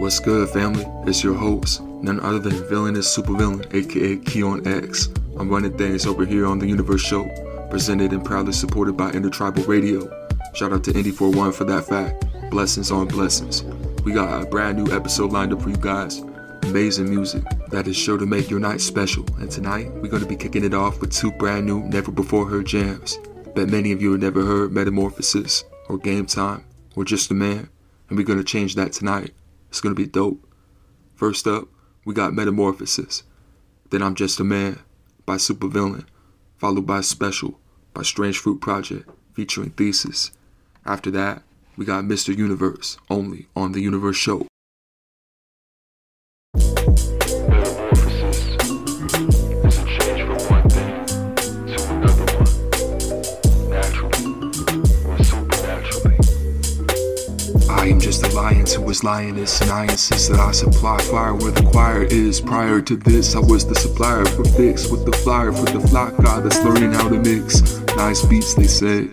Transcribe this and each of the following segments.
What's good, family? It's your host, none other than Villainous Supervillain, aka Keon X. I'm running things over here on the Universe Show, presented and proudly supported by Intertribal Radio. Shout out to Indy 41 for that fact. Blessings on blessings. We got a brand new episode lined up for you guys. Amazing music that is sure to make your night special. And tonight, we're going to be kicking it off with two brand new, never before heard jams. Bet many of you have never heard Metamorphosis or Game Time or Just a Man, and we're going to change that tonight. It's gonna be dope. First up, we got Metamorphosis. Then I'm Just a Man by Supervillain, followed by Special by Strange Fruit Project featuring Thesis. After that, we got Mr. Universe only on the Universe Show. His lioness, and I insist that I supply fire where the choir is. Prior to this, I was the supplier for fix with the flyer for the flock guy that's learning how to mix. Nice beats, they said,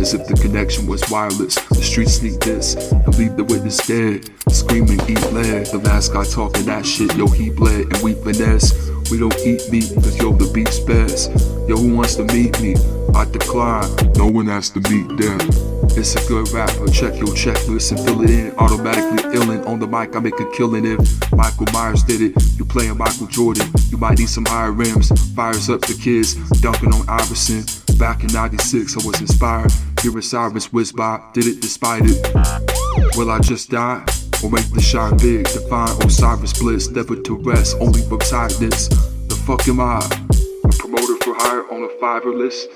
as if the connection was wireless. The streets need this, and leave the witness dead. Screaming, eat lead. The last guy talking that shit, yo, he bled, and we finesse. We don't eat meat, cause yo, the beat's best. Yo, who wants to meet me? I decline, no one has to meet them. It's a good rapper, check your checklist and fill it in. Automatically illin' on the mic, I make a killing if Michael Myers did it. You playing Michael Jordan, you might need some higher rims. Fires up the kids, dunking on Iverson. Back in 96, I was inspired. Hearing sirens whiz by, did it despite it. Will I just die? Or make the shine big, define Osiris bliss, never to rest, only from tiredness. The fuck am I? A promoter for hire on a fiver list?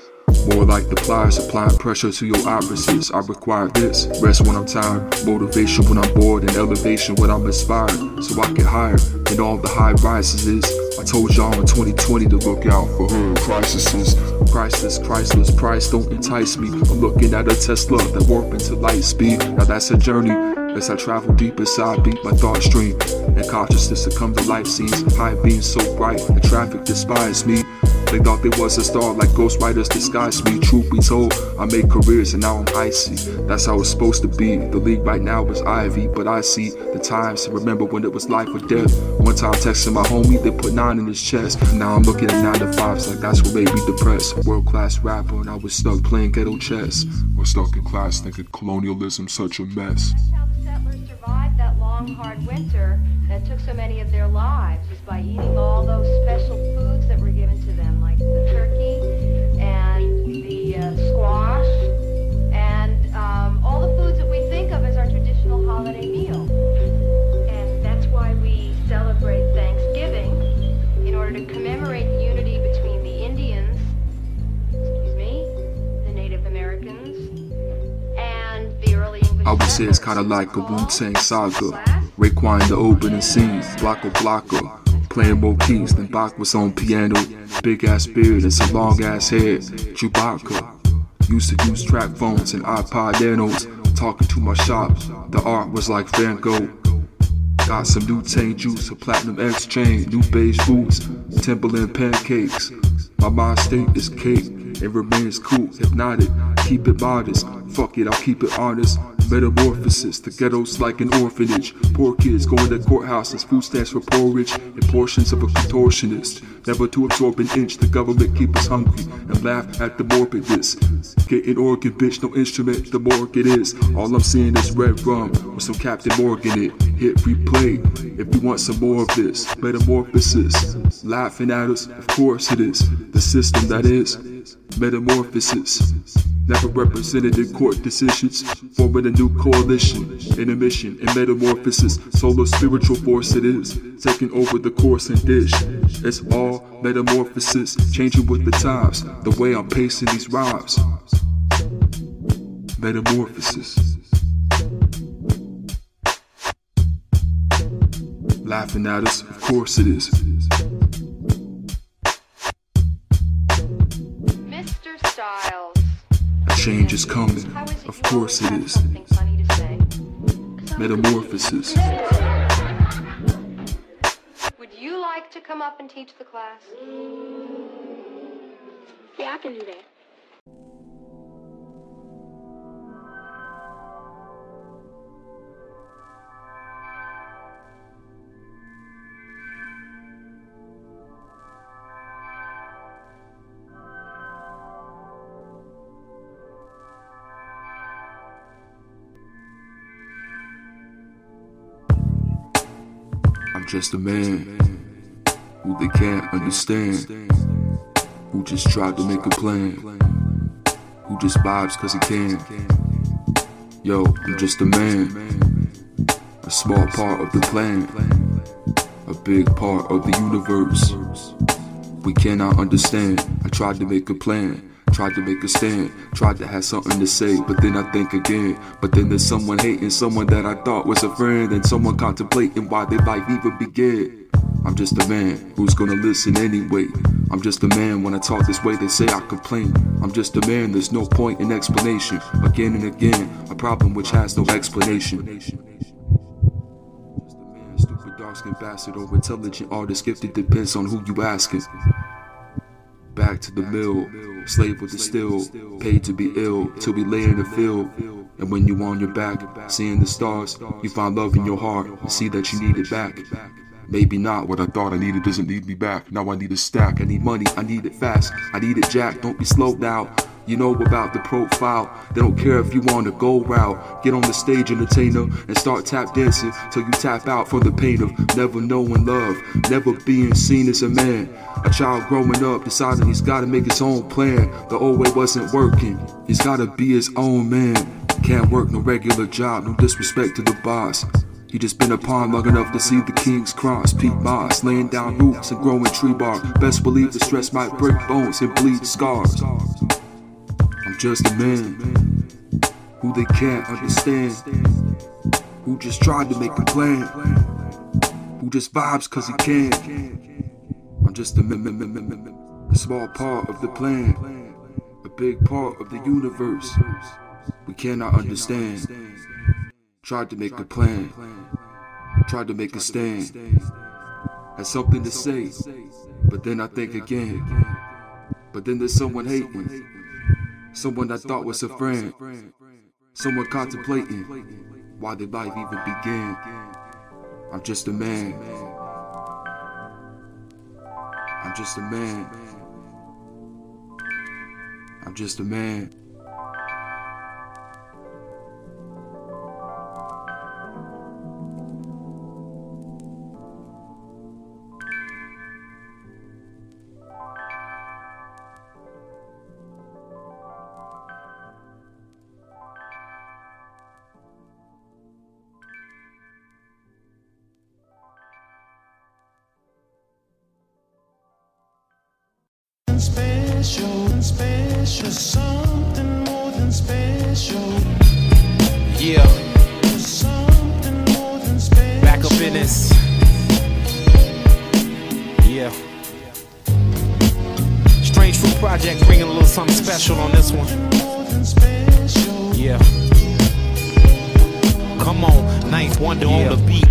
More like the pliers applying pressure to your irises. I require this. Rest when I'm tired, motivation when I'm bored, and elevation when I'm inspired. So I get higher than all the high rises is. I told y'all in 2020 to look out for her crises. Priceless, priceless price don't entice me. I'm looking at a Tesla that warp into light speed. Now that's a journey. As I travel deep inside, beat my thought stream. And consciousness succumb to life scenes. High beams so bright, the traffic despise me. They thought they was a star like Ghost Riders disguised me. Truth be told, I made careers and now I'm icy. That's how it's supposed to be. The league right now is Ivy, but I see the times remember when it was life or death. One time texting my homie, they put nine in his chest. Now I'm looking at nine to fives like that's what made me depressed. World class rapper and I was stuck playing ghetto chess. Or stuck in class thinking colonialism such a mess. That's how the settlers survived that long, hard winter that took so many of their lives, is by eating all those special foods I would say it's kinda like a Wu Tang saga. Raekwon the opening scenes, Blocko Blocko. Playing more keys than Bach was on piano. Big ass beard and some long ass hair. Chewbacca. Used to use track phones and iPod nanos. Talking to my shop. The art was like Van Gogh. Got some new Tang juice, a platinum exchange, new beige boots, Timberland pancakes. My mind state is cake, it remains cool, hypnotic, keep it modest. Fuck it, I'll keep it honest. Metamorphosis, the ghetto's like an orphanage. Poor kids going to courthouses, food stamps for porridge, and portions of a contortionist. Never to absorb an inch, the government keep us hungry and laugh at the morbidness. Get an organ, bitch, no instrument, the morgue it is. All I'm seeing is red rum with some Captain Morgan in it. Hit replay if you want some more of this. Metamorphosis, laughing at us, of course it is. The system that is metamorphosis. Never represented in court decisions, forming a new coalition, in a mission, in metamorphosis, solar spiritual force it is, taking over the course and dish. It's all metamorphosis, changing with the times, the way I'm pacing these rhymes. Metamorphosis. Laughing at us, of course it is. Change is coming, How is it of course it always have is. something funny to say? 'Cause I'm Metamorphosis. Would you like to come up and teach the class? Yeah, I can do that. Just a man who they can't understand, who just tried to make a plan, who just vibes cause he can. Yo, I'm just a man, a small part of the plan, a big part of the universe. We cannot understand. I tried to make a plan. Tried to make a stand, tried to have something to say, but then I think again. But then there's someone hating, someone that I thought was a friend, and someone contemplating why their life even began. I'm just a man who's gonna listen anyway. I'm just a man when I talk this way, they say I complain. I'm just a man, there's no point in explanation. Again and again, a problem which has no explanation. Just a man, stupid dark skinned bastard or intelligent artist gifted depends on who you asking. Back to the mill, slave the steel, paid to be ill, till we lay in the field. And when you on your back, seeing the stars, you find love in your heart and see that you need it back. Maybe not what I thought I needed doesn't need me back. Now I need a stack, I need money, I need it fast, I need it jack, don't be slow now. You know about the profile. They don't care if you want to go route. Get on the stage, entertainer, and start tap dancing till you tap out from the pain of never knowing love, never being seen as a man. A child growing up deciding he's gotta make his own plan. The old way wasn't working. He's gotta be his own man. Can't work no regular job, no disrespect to the boss. He just been a pawn long enough to see the king's cross. Pete Moss laying down roots and growing tree bark. Best believe the stress might break bones and bleed scars. I'm just a man who they can't understand. Who just tried to make a plan. Who just vibes cause he can. I'm just a, a small part of the plan. A big part of the universe. We cannot understand. Tried to make a plan. Tried to make a stand. Had something to say. But then I think again. But then there's someone hating. Someone I thought was a friend. Someone contemplating why did life even began. I'm just a man. I'm just a man. I'm just a man. Special, special, something more than special. Yeah, Something more than special. back up in this. Yeah. Strange Fruit Project bringing a little something special on this one. More than special. Yeah. Come on, ninth wonder on the beat.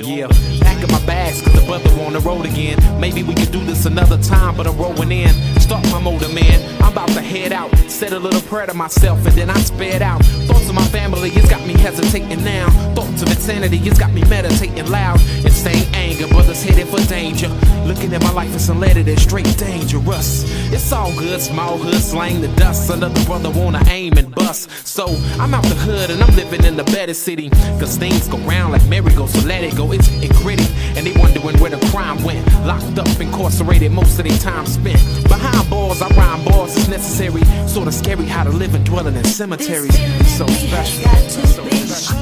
Yeah, packing my bags cause the brother on the road again. Maybe we could do this another time, but I'm rolling in. Start my motor, man. I'm about to head out. Said a little prayer to myself and then I sped out. Thoughts of my family, it's got me hesitating now. Thoughts of insanity, it's got me meditating loud. It's Insane anger, brothers headed for danger. Looking at my life as letter that's straight dangerous. It's all good, small hood slang the dust. Another brother wanna aim and bust. So I'm out the hood and I'm living in the better city. Cause things go round like merry-go, so let it go. It's getting gritty. And they wondering where the crime went. Locked up, incarcerated, most of their time spent. Behind bars, I rhyme bars, it's necessary. Sorta scary how to live and dwelling in cemeteries. So special. So special.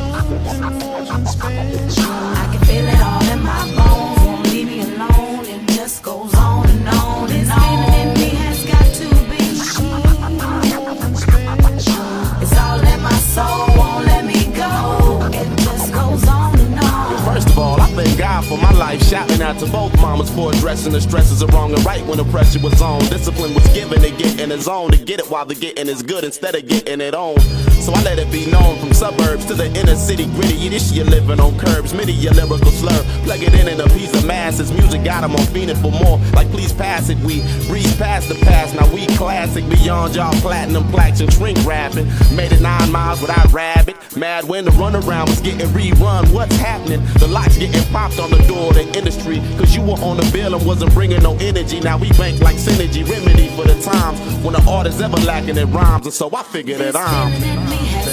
I can feel it all in my bones. Won't leave me alone. It just goes on and on for my life. Shouting out to both mamas for addressing the stresses of wrong and right when the pressure was on. Discipline was given to get in the zone to get it while the getting is good instead of getting it on. So I let it be known from suburbs to the inner city gritty. This year living on curbs, many a lyrical slur. Plug it in in a piece of masses. Music got 'em on fiending for more. Like please pass it. We breeze past the past. Now we classic beyond y'all platinum plaques and shrink rapping. Made it nine miles without rabbit. Mad when the runaround was getting rerun. What's happening? The locks getting popped on the door the industry. Cause you were on the bill and wasn't bringing no energy. Now we bank like synergy remedy for the times when the art is ever lacking in rhymes. And so I figured that I'm.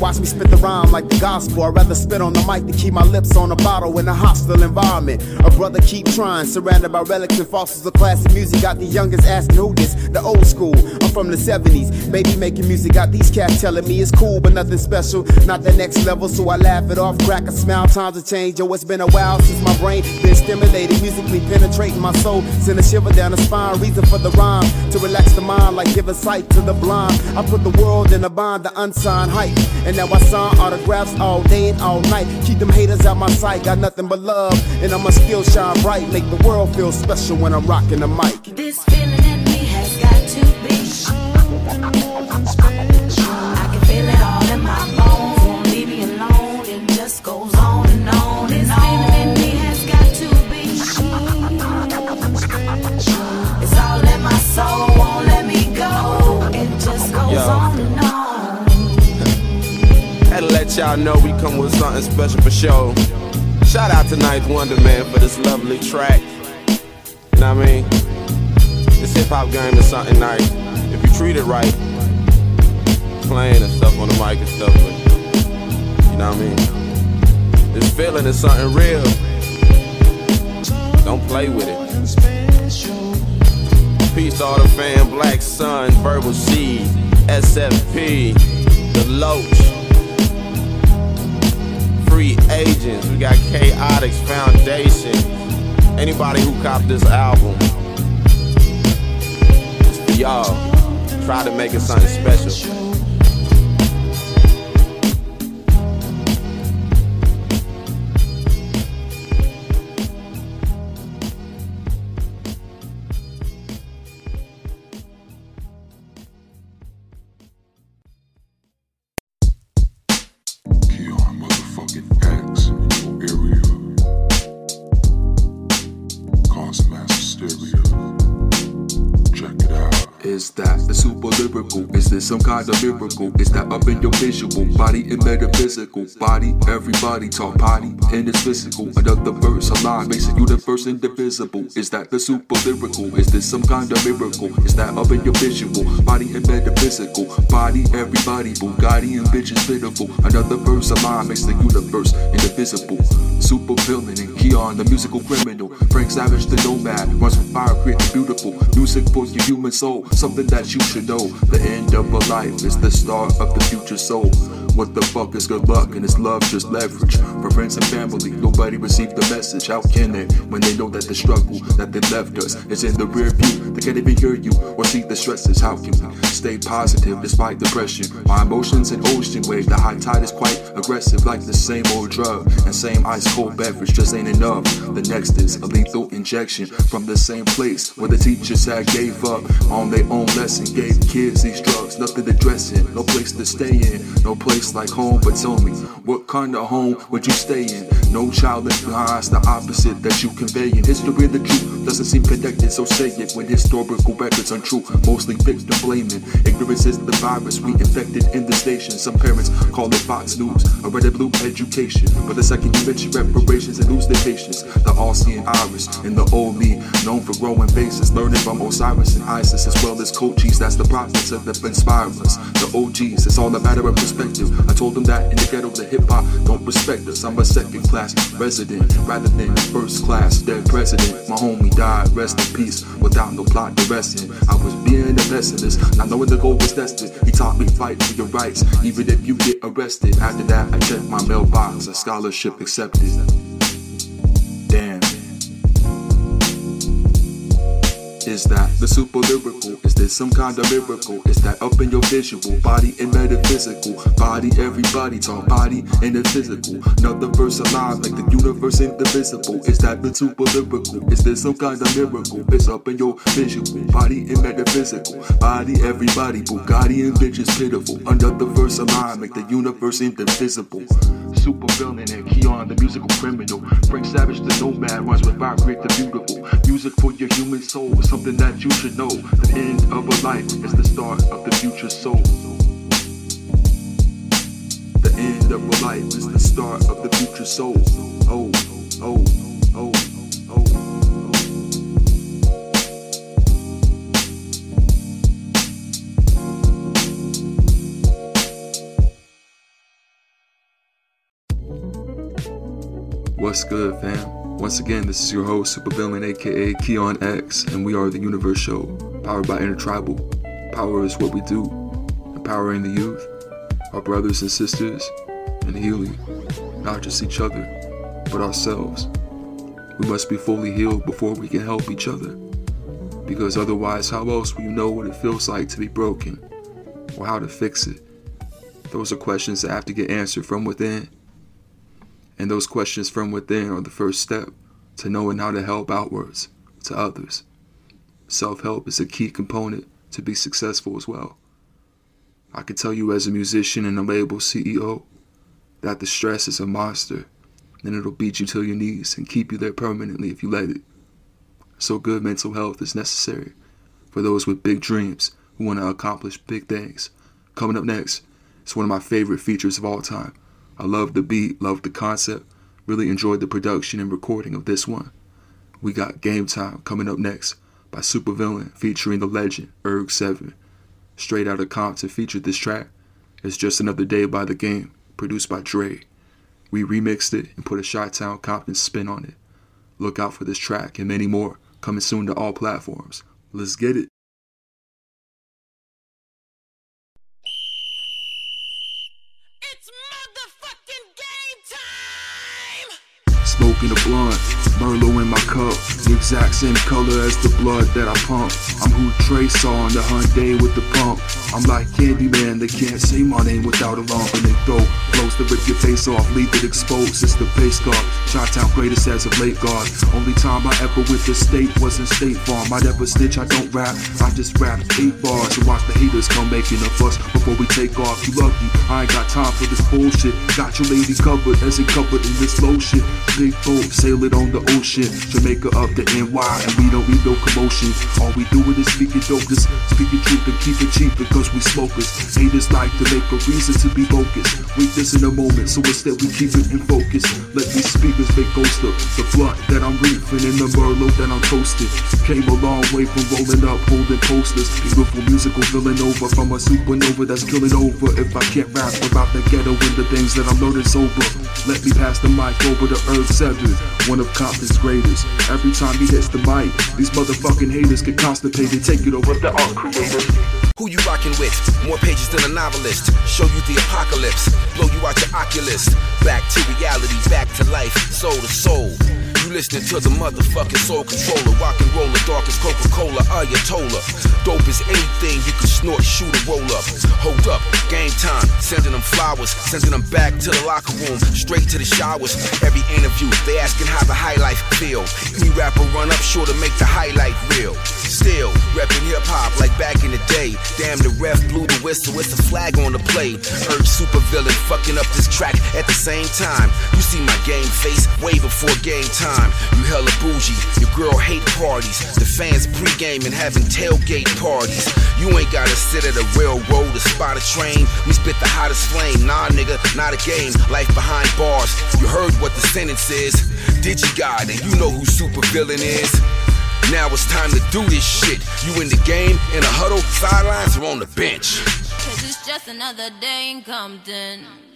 Watch me spit the rhyme like the gospel. I'd rather spit on the mic than keep my lips on a bottle in a hostile environment. A brother keep trying, surrounded by relics and fossils of classic music. Got the youngest asking who this, the old school. I'm from the 70s, baby making music. Got these cats telling me it's cool, but nothing special. Not the next level, so I laugh it off, crack a smile. Times have changed, yo, it's been a while since my brain been stimulated, musically penetrating my soul. Send a shiver down the spine, reason for the rhyme to relax the mind like giving sight to the blind. I put the world in a bind, the unsigned hype. And now I sign autographs all day and all night. Keep them haters out my sight, got nothing but love. And I'ma still shine bright, make the world feel special when I'm rocking the mic. This feeling y'all know we come with something special for show. Shout out to Ninth Wonder Man for this lovely track. You know what I mean? This hip hop game is something nice. If you treat it right, playing and stuff on the mic and stuff, but you know what I mean? This feeling is something real. Don't play with it. Peace to all the fam, Black Sun, Verbal Seed, SFP, The Loach, Free Agents, we got Chaotix Foundation. Anybody who copped this album, y'all. Try to make it something special. Lyrical? Is this some kind of miracle? Is that up in your visual body and metaphysical body? Everybody talk body and it's physical. Another verse alive makes the universe indivisible. Is that the super lyrical? Is this some kind of miracle? Is that up in your visual body and metaphysical body? Everybody Bugatti and bitches pitiful. Another verse alive makes the universe indivisible. Super villain and Keon, the musical criminal. Frank Savage, the nomad, runs from fire, create the beautiful music for your human soul. Something that you should know. The end of a life is the start of the future soul. What the fuck is good luck and is love just leverage? For friends and family, nobody received the message. How can they when they know that the struggle that they left us is in the rear view? They can't even hear you or see the stresses. How can stay positive despite depression? My emotions an ocean wave. The high tide is quite aggressive, like the same old drug and same ice cold beverage just ain't enough. The next is a lethal injection from the same place where the teachers had gave up on their own lesson. Gave kids these drugs, nothing to dress in, no place to stay in, no place like home. But tell me, what kind of home would you stay in? No child left behind, the opposite that you convey in. History the truth doesn't seem connected, so say it when historical records untrue. Mostly victim blaming. Ignorance is the virus we infected in the nation. Some parents call it Fox News, a red and blue education. But the second you mention reparations and lose their patience, the all-seeing iris and the old me, known for growing faces, learning from Osiris and Isis as well as coaches. That's the prophets that inspire us. The OGs, it's all a matter of perspective. I told them that in the ghetto, the hip hop don't respect us. I'm a second class resident rather than first class dead president. My homie died, rest in peace, without no plot direction. I was being a pessimist, not knowing the goal was destined. He taught me fight for your rights, even if you get arrested. After that, I checked my mailbox, a scholarship accepted. Is that the super lyrical? Is this some kind of miracle? Is that up in your visual body and metaphysical body? Everybody talk body and the physical. Another verse alive like the universe indivisible. Is that the super lyrical? Is this some kind of miracle? It's up in your visual body and metaphysical body. Everybody Bugatti and bitches pitiful. Another verse alive like the universe indivisible. Super villain and Keon, the musical criminal. Frank Savage, the nomad, runs with fire, create the beautiful. Music for your human soul something that you should know. The end of a life is the start of the future soul. The end of a life is the start of the future soul. Oh, oh, oh, oh. oh, oh. What's good, fam? Once again, this is your host, Supervillain, aka Keon X, and we are the Universe Show, powered by Intertribal. Power is what we do, empowering the youth, our brothers and sisters, and healing not just each other, but ourselves. We must be fully healed before we can help each other. Because otherwise, how else will you know what it feels like to be broken or how to fix it? Those are questions that have to get answered from within. And those questions from within are the first step to knowing how to help outwards to others. Self help is a key component to be successful as well. I can tell you as a musician and a label CEO that the stress is a monster and it'll beat you to your knees and keep you there permanently if you let it. So good mental health is necessary for those with big dreams who want to accomplish big things. Coming up next, it's one of my favorite features of all time. I love the beat, love the concept, really enjoyed the production and recording of this one. We got Game Time coming up next by Supervillain featuring the legend Erg7. Straight out of Compton featured this track. It's just another day by the game, produced by Dre. We remixed it and put a Chi-Town Compton spin on it. Look out for this track and many more coming soon to all platforms. Let's get it. Smoking a blunt, Merlot in my cup, the exact same color as the blood that I pump. I'm who Trey saw on the Hyundai with the pump. I'm like Candyman, they can't say my name without a lump and they throw blows to rip your face off, leave it exposed. It's the face guard, Chi-Town greatest as of late guard. Only time I ever with the state was in State Farm. I never snitch, I don't rap, I just rap eight bars and watch the haters come making a fuss before we take off. You lucky, I ain't got time for this bullshit. Got your lady covered as it covered in this shit. Big boat, sail it on the ocean. Jamaica up to NY, and we don't need no commotion. All we do is speaking dope, just speaking truth and keep it cheap because we smokers. Haters like to make a reason to be focused. Weakness in a moment, so instead we keep it in focus. Let these speakers make ghost of the blunt that I'm reefing and the Merlot that I'm toasting. Came a long way from rolling up, holding posters. Beautiful musical filling over from a supernova that's killing over. If I can't rap about the ghetto and the things that I'm learning sober, let me pass the mic over to Earth 7, one of Compton's greatest. Every time he hits the mic, these motherfucking haters get constipated. Take it over the art creators. Who you rockin' with? More pages than a novelist. Show you the apocalypse. Blow you out your oculus. Back to reality, back to life, soul to soul. Listening to the motherfucking soul controller. Rock and roller, dark as Coca-Cola, Ayatollah. Dope as anything you can snort, shoot, or roll up. Hold up, game time. Sending them flowers, sending them back to the locker room, straight to the showers. Every interview, they asking how the high life feel. Any rapper run up sure to make the highlight real. Still, reppin' hip hop like back in the day. Damn, the ref blew the whistle, it's a flag on the play. Super villain fucking up this track at the same time. You see my game face way before game time. You hella bougie, your girl hate parties. The fans pregame and having tailgate parties. You ain't gotta sit at a railroad to spot a train. We spit the hottest flame. Nah, nigga, not a game. Life behind bars. You heard what the sentence is. Digigod, and you know who super villain is. Now it's time to do this shit. You in the game, in a huddle, sidelines, or on the bench. Cause it's just another day in Compton.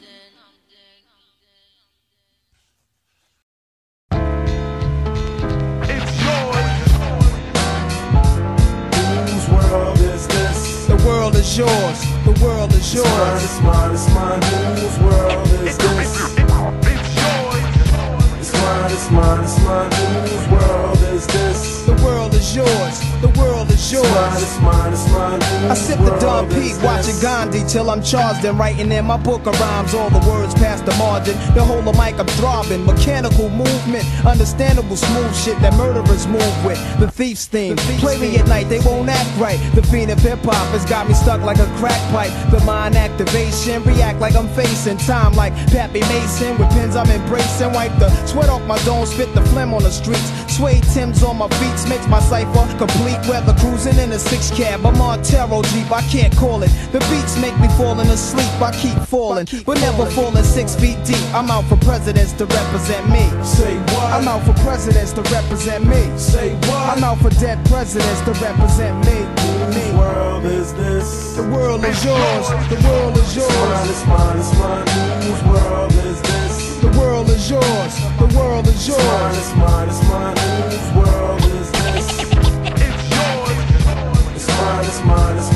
World is yours. The world is It's mine, yours. it's mine, it's mine. Whose world is this? It's mine, it's mine, it's mine. Whose world is this? The world is yours. The world is yours. It's mine, yours. it's mine, it's mine. I Whose sip the Is watching? Gandhi till I'm charged and writing in my book of rhymes. All the words past the margin. The whole of mic I'm throbbing. Mechanical movement, understandable smooth shit that murderers move with. The thief's theme. Play me at night, they won't act right. The fiend of hip hop has got me stuck like a crack pipe. The mind activation, react like I'm facing time like Pappy Mason. With pins I'm embracing. Wipe the sweat off my dome, spit the phlegm on the streets. Suede Tim's on my beats, makes my cipher complete. Weather cruising in a six cab. I'm on Taro Jeep, I can't call it. The beats make me falling asleep, I keep falling. But never falling six feet deep. I'm out for presidents to represent me. Say what? I'm out for presidents to represent me. Say what? I'm out for dead presidents to represent me. Whose world is this? The world is yours. The world is It's mine, yours. it's mine, it's mine. Whose world is this? The world is yours. The world it's mine, it's mine. Whose world is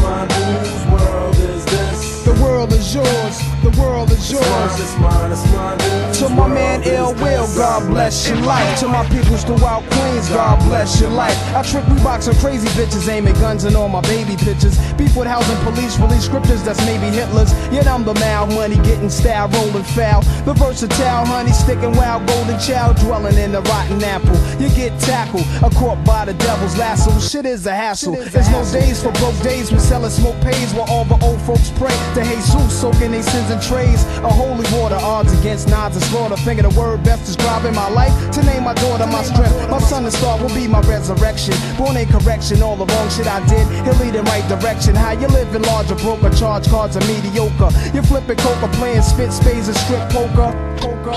mine. Whose world is this? The world is yours, the world is yours. It's mine, it's mine, it's mine. To my man Ill Will, God bless your life. To my peoples throughout Queens, God bless your life. I trick Reeboks and crazy bitches, aiming guns and all my baby pictures. Beef with housing police, release scriptures that's maybe Hitler's. Yet I'm the mal money, getting style, rolling foul. The versatile honey, sticking wild, golden child, dwelling in the rotten apple. You get tackled, a caught by the devil's lasso. Shit is a hassle. There's no days for broke days. We selling smoke pays while all the old folks pray to Jesus, soaking they sins in trays. A holy water, odds against nods and slaughter. Finger the word best describing my life. To name my daughter my strength. My son and star will be my resurrection. Born in correction, all the wrong shit I did. He'll lead in right direction. How you living larger, broker, charge cards are mediocre. You flipping coca, playing spit spades and strip poker. Poker.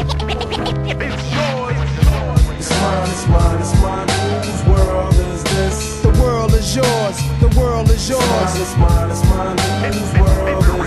It's mine, it's mine, it's mine. Whose world is this? The world is yours. The world is yours. It's mine, it's mine, whose world is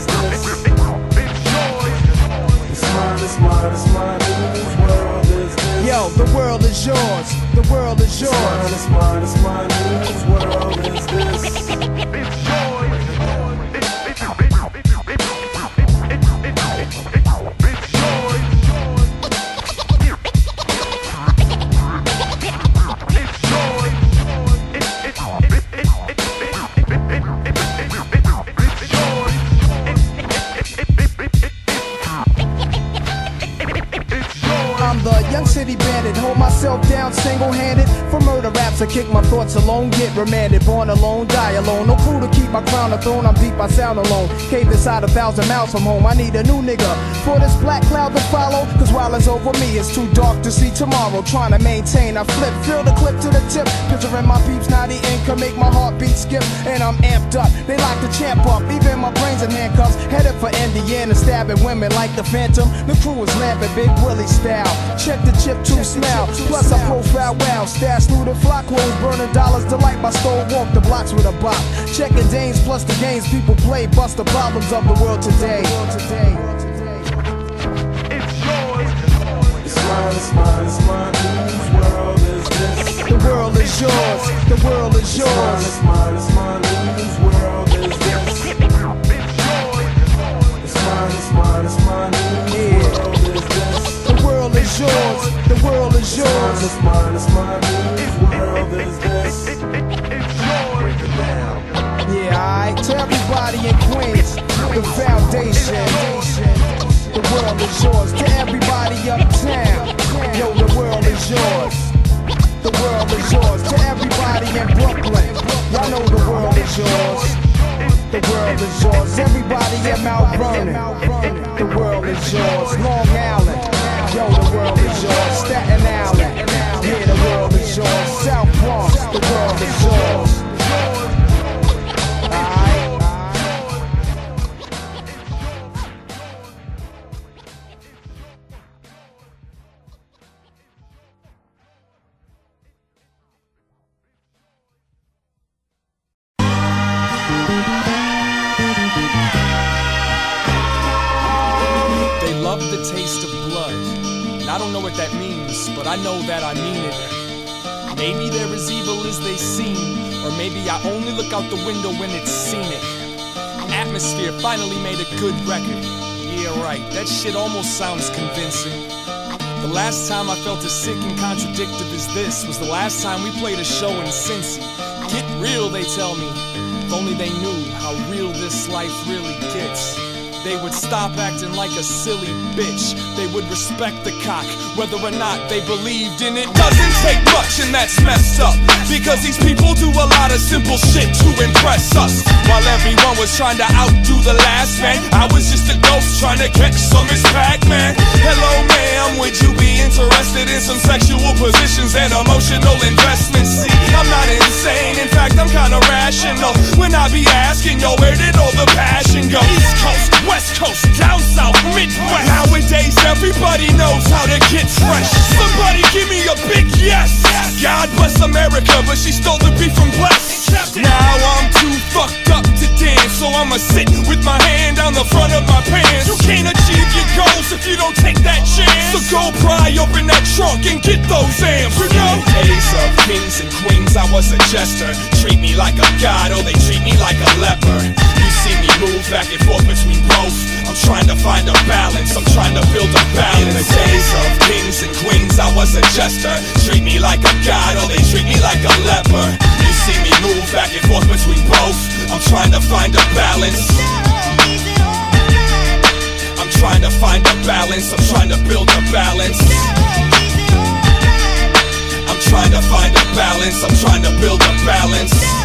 Inside a thousand miles from home, I need a new nigga. For this black cloud to follow, cause while it's over me, it's too dark to see tomorrow. Trying to maintain, I flip, fill the clip to the tip. Picturing my peeps, now the income make my heartbeat skip. And I'm amped up, they like to champ up. Even my brains in handcuffs, headed for Indiana, stabbing women like the Phantom. The crew is lamping, Big Willie style. Check the chip to smell. Plus I profile wow, stash through the flock clothes, burning dollars to light my stove, walk the blocks with a bop. Checking dames plus the games people play, bust the problems of the world today. It's mine, it's mine, it's mine, whose world is this? The world is yours, the world is yours. It's mine, it's mine, it's mine, whose world is this? It's mine, it's mine, it's mine, whose world is this? The world is yours, the world is yours. It's mine, it's mine, world is this? Yeah, alright. To everybody in Queens, the foundation. The world is yours. To everybody uptown, yo, the world is yours. The world is yours. To everybody in Brooklyn, y'all know the world is yours. The world is yours. Everybody in Mount Vernon, the world is yours. Long Island, yo, the world is yours. Staten Island, yeah, the world is yours. South Bronx, the world is yours. Out the window when it's scenic. Atmosphere finally made a good record. Yeah, right, that shit almost sounds convincing. The last time I felt as sick and contradictive as this was the last time we played a show in Cincy. Get real, they tell me. If only they knew how real this life really gets. They would stop acting like a silly bitch. They would respect the cock, whether or not they believed in it. Doesn't take much, and that's messed up. Because these people do a lot of simple shit to impress us. While everyone was trying to outdo the last man, I was just a ghost trying to catch some Miss Pac-Man. Hello, ma'am, would you be interested in some sexual positions and emotional investments? See, I'm not insane, in fact, I'm kinda rational. When I be asking, yo, where did all the passion go? East Coast, West Coast, down south, Midwest. Nowadays, everybody knows how to get fresh. Somebody give me a big yes. God bless America, but she stole the beef from Bless. Now I'm too fucked up to dance, so I'ma sit with my hand down the front of my pants. You can't achieve your goals if you don't take that chance. So Go pry open that trunk and get those amps, you know? In the days of kings and queens, I was a jester. Treat me like a god, or they treat me like a leper. You see me move back and forth between both. I'm trying to find a balance, I'm trying to build a balance. In the days of kings and queens, I was a jester. Treat me like a god, or they treat me like a leper. You see me move back and forth between both. I'm trying to find a balance. I'm trying to find a balance, I'm trying to build a balance. I'm trying to find a balance, I'm trying to build a balance.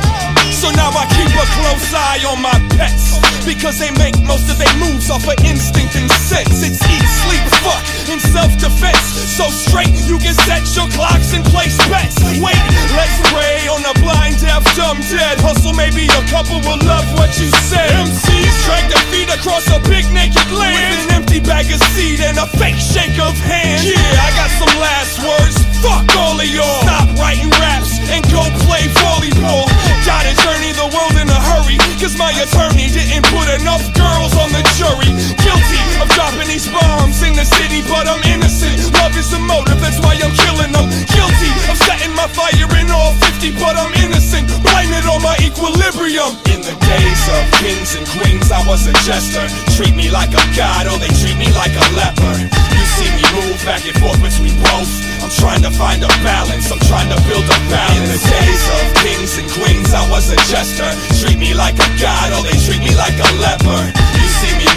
So now I keep a close eye on my pets. Because they make most of their moves off of instinct and sense. It's eat, sleep, fuck, in self-defense. So straight, you can set your clocks and place bets. Wait, let's pray on a blind, deaf, dumb, dead. Hustle, maybe a couple will love what you said. MCs drag their feet across a big naked land. With an empty bag of seed and a fake shake of hands Yeah, I got some last words, fuck all of y'all. Stop writing raps and go play volleyball. Gotta journey the world in a hurry Cause my attorney didn't put enough girls on the jury. Guilty of dropping these bombs in the city But I'm innocent, love is the motive That's why I'm killing them Guilty of setting my fire in all 50 But I'm innocent, blame it on my equilibrium. In the days of kings and queens I was a jester. Treat me like a god or they treat me like a leper. You see me move back and forth between both. I'm trying to find a balance, I'm trying to build a balance. In the days of kings and queens I was a jester. Treat me like a god or they treat me like a leper. You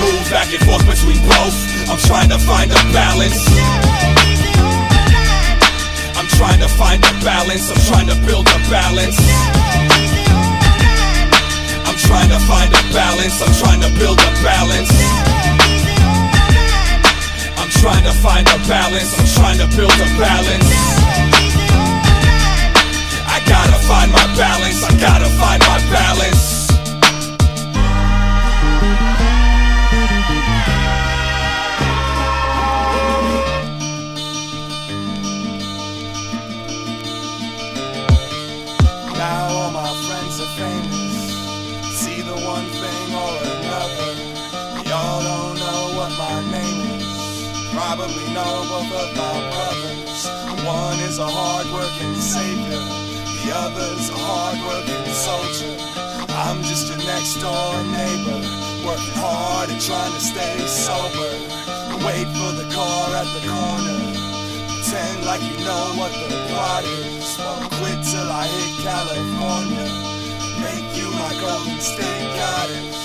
move back and forth between both. I'm trying to find a balance. I'm trying to find a balance. I'm trying to build a balance. I'm trying to find a balance. I'm trying to build a balance. I'm trying to find a balance. I'm trying to build a balance. I gotta find my balance, I gotta find my balance. Know both of my brothers. One is a hard-working savior. The other's a hard-working soldier. I'm just your next door neighbor, working hard and trying to stay sober. Wait for the car at the corner. Pretend like you know what the plot is. Won't quit till I hit California. Make you my golden state goddess.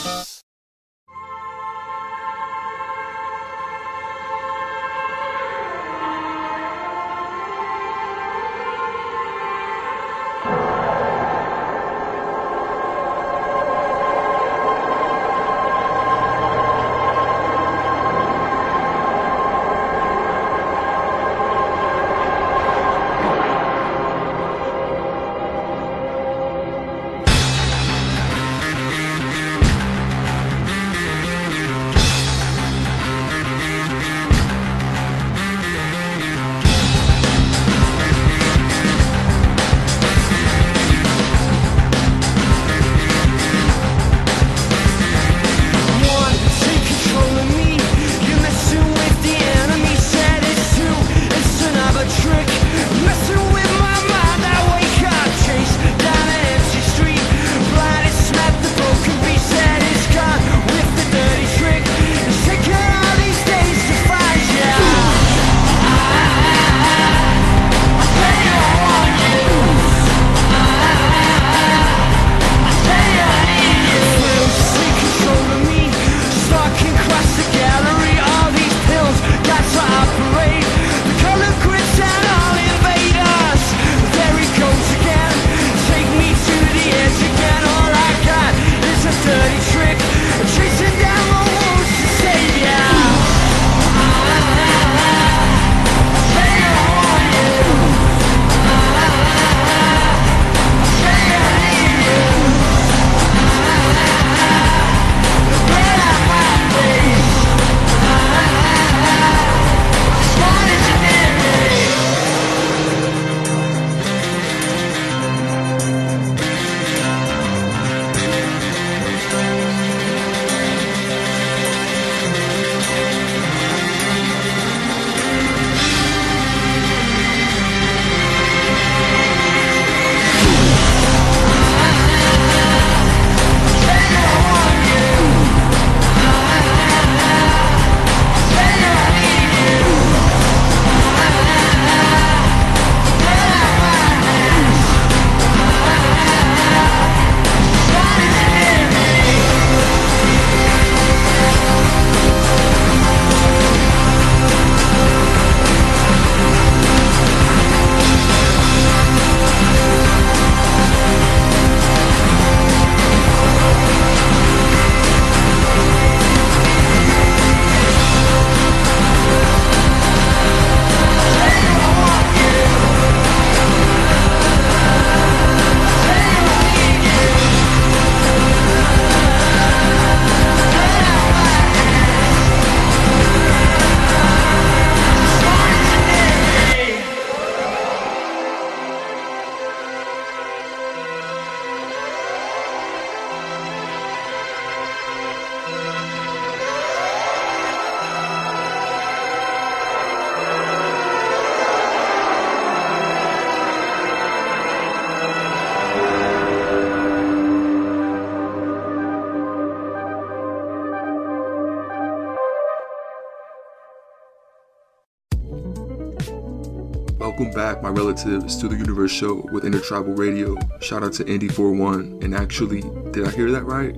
My relatives, to the Universe Show with Intertribal Radio. Shout out to Indy41. And actually, did I hear that right?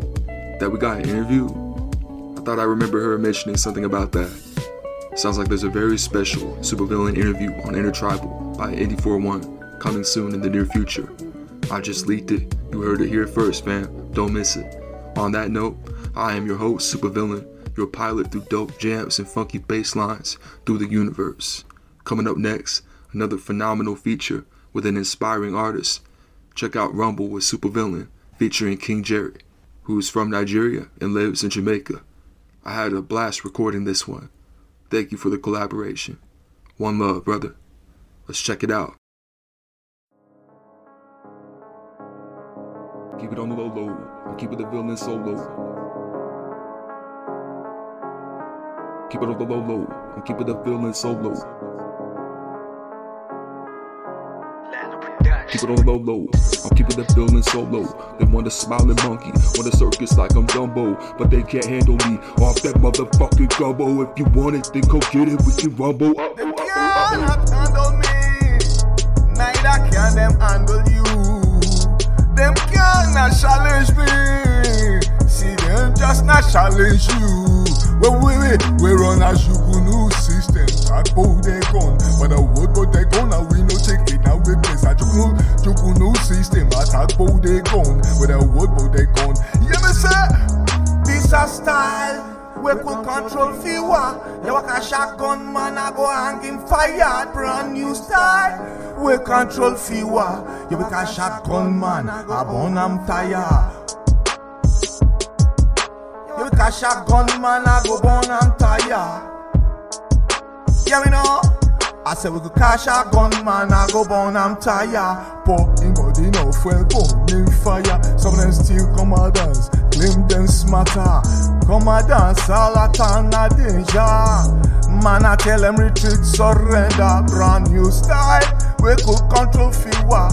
That we got an interview? I thought I remember her mentioning something about that. Sounds like there's a very special supervillain interview on Intertribal by Indy41 coming soon in the near future. I just leaked it. You heard it here first, fam. Don't miss it. On that note, I am your host, Supervillain, your pilot through dope jams and funky bass lines through the universe. Coming up next, another phenomenal feature with an inspiring artist. Check out Rumble with Supervillain featuring King Jerry, who is from Nigeria and lives in Jamaica. I had a blast recording this one. Thank you for the collaboration. One love, brother. Let's check it out. Keep it on the low low and keep it the villain solo. Keep it on the low low and keep it the villain solo. Keep it on low low. I'm keeping the feeling so low. They want a smiling monkey, want a circus like I'm Dumbo, but they can't handle me off that motherfucking gumbo. If you want it, then go get it. We can rumble. They cannot handle me, neither can them handle you. Them cannot challenge me. See them just not challenge you. Well, we we we run a Jugunu system. That bow they gun, but the wood but they gun and we no take it now we place a Jugunu Jugunu system. Attack bow they gun, with a wood but they gun. You me say this a style. We could control fewer. You walk a shotgun man, I go hanging fire. Brand new style. We control fewer. You walk a shotgun man, I burn am tire. Walk a shotgun man, I go burn am tire. Yeah, we know. I said we could cash a gun man, I go burn am tire. But in body no fuel burning fire. Some of them still come a dance, claim them smarter. Come a dance, all a turn a danger. Man, I tell them retreat, surrender. Brand new style, we could control fewer.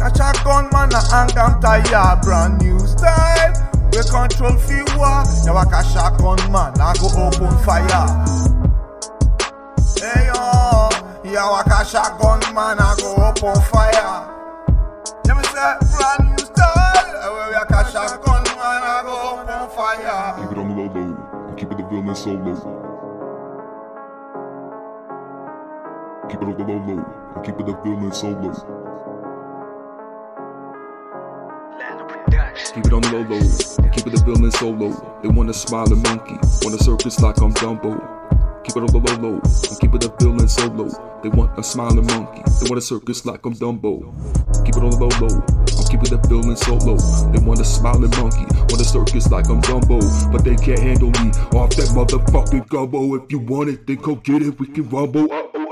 Cash a gun man, I hang am tire. Brand new style, we control fewer. You a cash a gun man, I go open fire. Hey yo, yeah, walk a shotgun man, I go up on fire. You me say, brand new style. Hey, walk a shotgun man, I go up on fire. Keep it on the low low and keep it the villain solo. Keep it on the low low and keep it the villain solo. Keep it on the low low and keep it the villain solo. They wanna a smiling monkey, want a circus like I'm Dumbo. Keep it low low and keep it the villain solo. They want a smiling monkey, they want a circus like I'm Dumbo. Keep it on the low low. I'm keeping the villain solo. They want a smiling monkey, want a circus like I'm Dumbo, but they can't handle me off that motherfucking gumbo. If you want it, then go get it. We can rumble. Uh oh.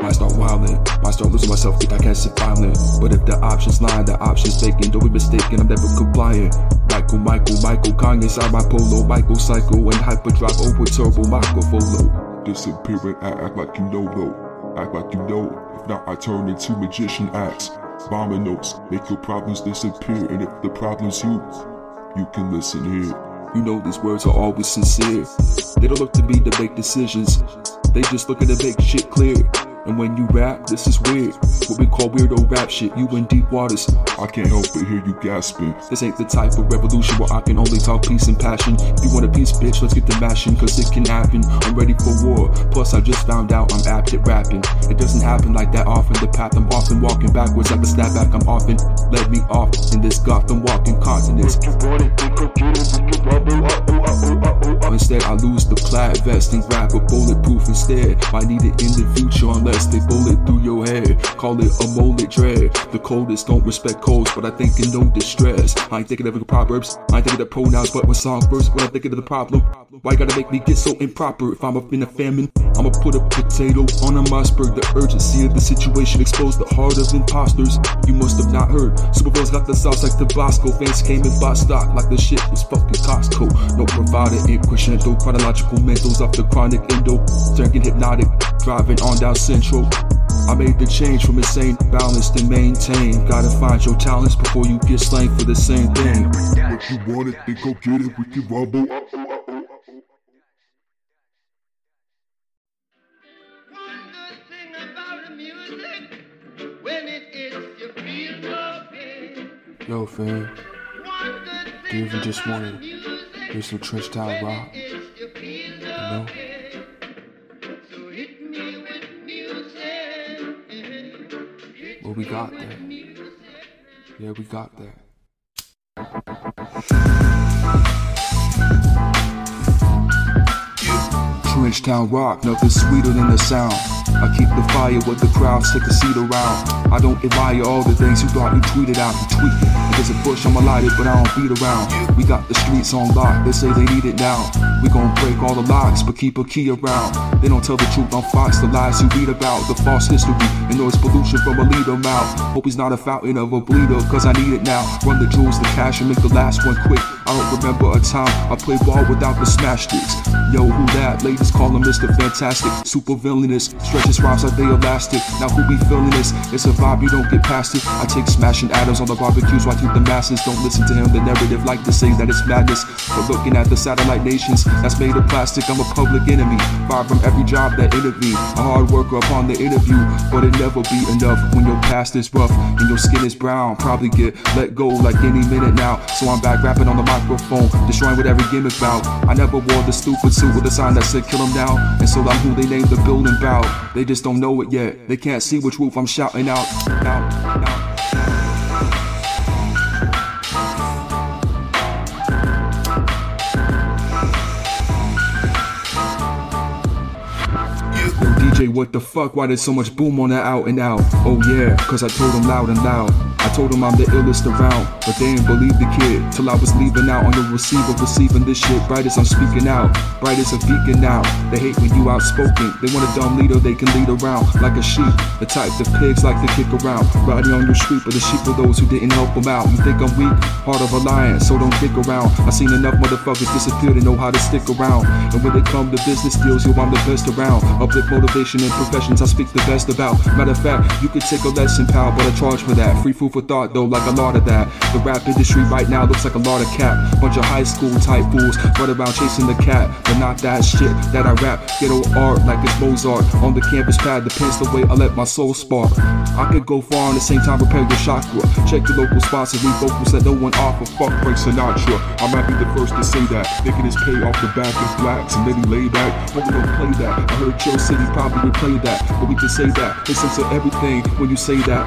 Might start wildin', might start losing myself if I can't sit violent. But if the option's lying, the option's vacant. Don't be mistaken, I'm never complying. Michael, Michael, Michael, Kanye side polo, Michael Psycho and hyperdrive over turbo, Volo. Disappearing, act, act like you know, though. Act like you know. If not, I turn into magician acts. Bomber notes, make your problems disappear. And if the problem's you, you can listen here. You know these words are always sincere. They don't look to me to make decisions. They just looking to make shit clear. And when you rap, this is weird. What we call weirdo rap shit. You in deep waters. I can't help but hear you gasping. This ain't the type of revolution where I can only talk peace and passion. If you want a peace, bitch, let's get the mashing, cause it can happen. I'm ready for war. Plus, I just found out I'm apt at rapping. It doesn't happen like that often. The path I'm often walking backwards. Like a snapback, I'm often led me off in this Gotham walking continents. Instead, I lose the plaid vest and grab a bulletproof instead. Might need it in the future they bullet through your head. Call it a mullet dread. The coldest don't respect codes, but I think in no distress. I ain't thinking of the proverbs, I ain't thinking of pronouns, but when songs first, when I'm thinking of the problem. Why you gotta make me get so improper? If I'm up in a famine, I'ma put a potato on a mossberg. The urgency of the situation exposed the heart of imposters. You must have not heard. Superboys got the sauce like Tabasco. Fans came and bought stock like the shit was fucking Costco. No provider in crescendo. Chronological mentals off the chronic endo. Drinking hypnotic, driving on down central. I made the change from insane, balance to maintain. Gotta find your talents before you get slang for the same thing. What you then go get it with your rubble. Yo, fam. Do you even just wanna hear some trench style rock? You know? We got that. Yeah, we got that. Trench Town rock, nothing sweeter than the sound. I keep the fire with the crowds take a seat around. I don't admire all the things you thought you tweeted out and tweet. There's a bush, I'ma light it, but I don't beat around. We got the streets on lock, they say they need it now. We gon' break all the locks, but keep a key around. They don't tell the truth on Fox, the lies you read about, the false history, and noise pollution from a leader mouth. Hope he's not a fountain of a bleeder, cause I need it now. Run the jewels, the cash, and make the last one quick. I don't remember a time I played ball without the smash sticks. Yo, who that? Ladies call him Mr. Fantastic, super villainous. Stretches rhymes like they elastic. Now who be feeling this? It's a vibe, you don't get past it. I take smashing atoms on the barbecues keep the masses. Don't listen to him, the narrative like to say that it's madness. But looking at the satellite nations, that's made of plastic. I'm a public enemy. Far from every job that interview. A hard worker upon the interview, but it never be enough when your past is rough and your skin is brown. Probably get let go like any minute now. So I'm back rapping on the microphone, destroying with every gimmick bout. I never wore the stupid suit with a sign that said kill him now. And so I'm who they named the building bout. They just don't know it yet. They can't see which roof I'm shouting out. out, out. DJ, what the fuck? Why there's so much boom on that out and out? Oh yeah, cause I told them loud and loud. Told them I'm the illest around, but they didn't believe the kid till I was leaving out on the receiver, receiving this shit. Bright as I'm speaking out, brightest a beacon now. They hate when you outspoken. They want a dumb leader they can lead around like a sheep. The type the pigs like to kick around, riding on your street, but the sheep are those who didn't help them out. You think I'm weak? Heart of a lion, so don't dick around. I seen enough motherfuckers disappear to know how to stick around. And when it come to business deals, yo, I'm the best around. Uplift motivation and professions I speak the best about. Matter of fact, you could take a lesson, pal, but I charge for that. Free food for thought, though, like a lot of that. The rap industry right now looks like a lot of cap. Bunch of high school type fools run around chasing the cat, but not that shit that I rap. Ghetto art like it's Mozart. On the campus pad, depends the way I let my soul spark. I could go far in the same time, repair your chakra. Check your local read vocals that no one offer. Fuck Frank Sinatra. I might be the first to say that. Making his pay off the back of blacks and then he lay back. But we don't play that. I heard Chill City probably play that, but we can say that. They censor everything when you say that.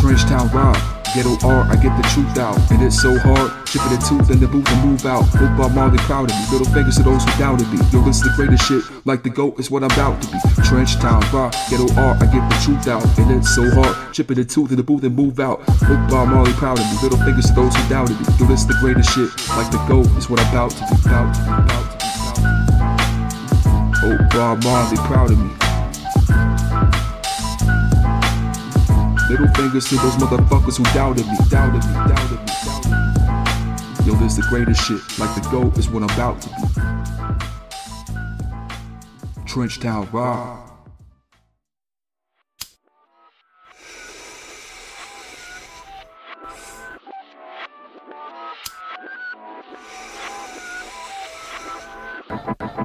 Trench Town Rock. Ghetto art, I get the truth out, and it's so hard. Chipping the tooth and the boot and move out. Hope Bob Marley proud of me. Little fingers to those who doubted me. Yo, this the greatest shit. Like the goat is what I'm about to be. Trench town rock, ghetto art, I get the truth out, and it's so hard. Chipping the tooth in the booth and move out. Hope Bob Marley proud of me. Little fingers to those who doubted me. Yo, this the greatest shit. Like the goat is what I'm about to be. About to be. About to be. Hope Bob Marley proud of me. Middle fingers to those motherfuckers who doubted me, doubted me, doubted me. Yo, this the greatest shit. Like the GOAT is what I'm about to be. Trench Town Rock. You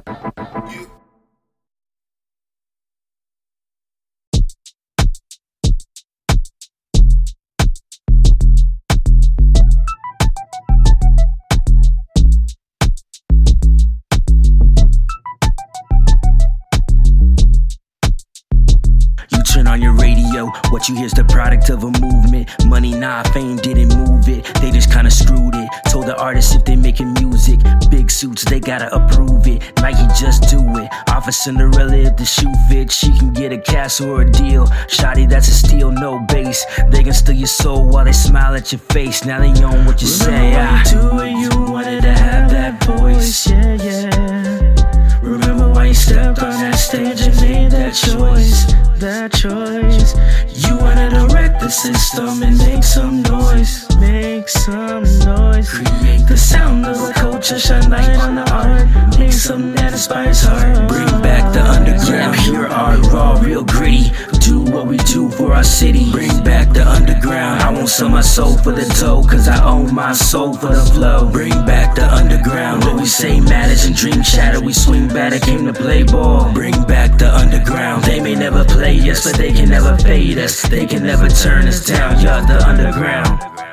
what you hear's the product of a movement. Money, nah, fame didn't move it. They just kinda screwed it. Told the artists if they making music, big suits, they gotta approve it. Nike just do it. Offer Cinderella if the shoe fits, she can get a castle or a deal. Shotty, that's a steal, no base. They can steal your soul while they smile at your face. Now they own what you say. Remember ah. when you two you wanted to have that voice, yeah, yeah. Remember stepped on that stage and made that choice, that choice. You wanted to wreck the system and make some noise, make some noise. Create the sound of a culture, shine light on the art, make something that inspires heart. Bring back the underground, pure art, raw, real gritty. Do what we do for our city. Bring back the underground. I won't sell my soul for the dough, cause I own my soul for the flow. Bring back the underground. What we say matters and dream chatter. We swing back, I came to play ball. Bring back the underground. They may never play us, but they can never fade us. They can never turn us down. You're the underground.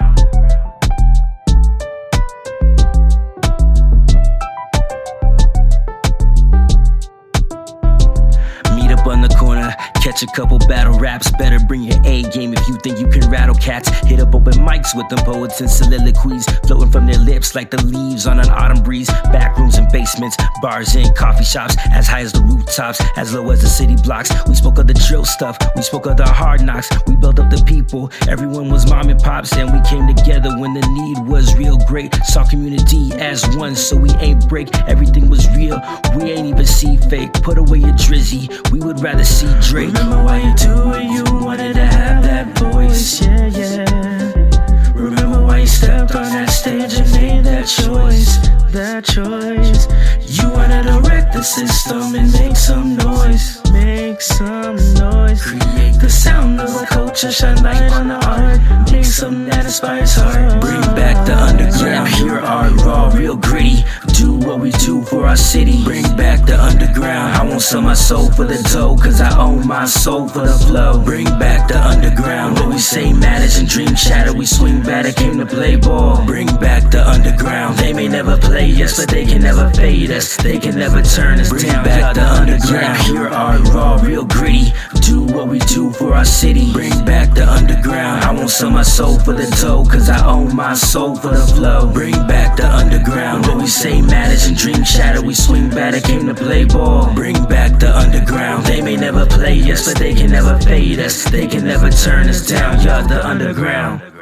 Catch a couple battle raps. Better bring your A game if you think you can rattle cats. Hit up open mics with them poets and soliloquies, floating from their lips like the leaves on an autumn breeze. Back rooms and basements, bars and coffee shops, as high as the rooftops, as low as the city blocks. We spoke of the drill stuff, we spoke of the hard knocks. We built up the people, everyone was mom and pops, and we came together when the need was real great. Saw community as one, so we ain't break. Everything was real, we ain't even see fake. Put away your drizzy, we would rather see Drake. Remember why you do it, you wanted to have that voice, yeah, yeah. Remember why you stepped on that stage and made that choice, that choice. You wanted to wreck the system and make some noise, make some noise. Create the sound of a culture, shine light on the art, make something that inspires heart. Bring back the underground, pure art, raw, real gritty. Do what we do for our city. Bring back the underground. I won't sell my soul for the dough, cause I own my soul for the flow. Bring back the underground. What we say matters and dream shatter. We swing batter, came to play ball. Bring back the underground. They may never play us, but they can never fade us. They can never turn us Bring down. back the underground. Pure art, raw, real gritty. Do what we do for our city. Bring back the underground. I won't sell my soul for the dough, cause I own my soul for the flow. Bring back the underground. What we say matters and dream shatter. We swing batter, came to play ball. Bring back the underground. They may never play us, but they can never fade us. They can never turn us down. You're the underground.